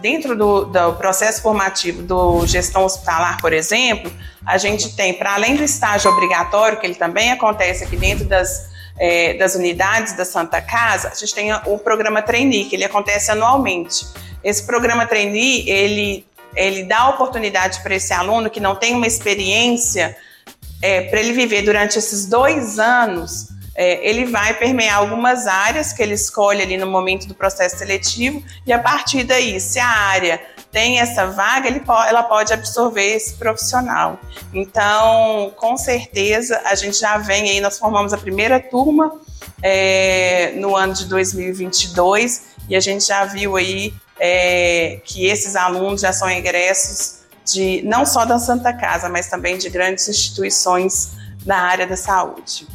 dentro do, do, processo formativo do gestão hospitalar, por exemplo, a gente tem, para além do estágio obrigatório, que ele também acontece aqui dentro das, é, das unidades da Santa Casa, a gente tem o programa Trainee, que ele acontece anualmente. Esse programa Trainee, ele, ele dá oportunidade para esse aluno que não tem uma experiência, é, para ele viver durante esses dois anos é, ele vai permear algumas áreas que ele escolhe ali no momento do processo seletivo e a partir daí, se a área tem essa vaga, ele, ela pode absorver esse profissional. Então, com certeza, a gente já vem aí, nós formamos a primeira turma é, no ano de 2022 e a gente já viu aí é, que esses alunos já são egressos de não só da Santa Casa, mas também de grandes instituições da área da saúde.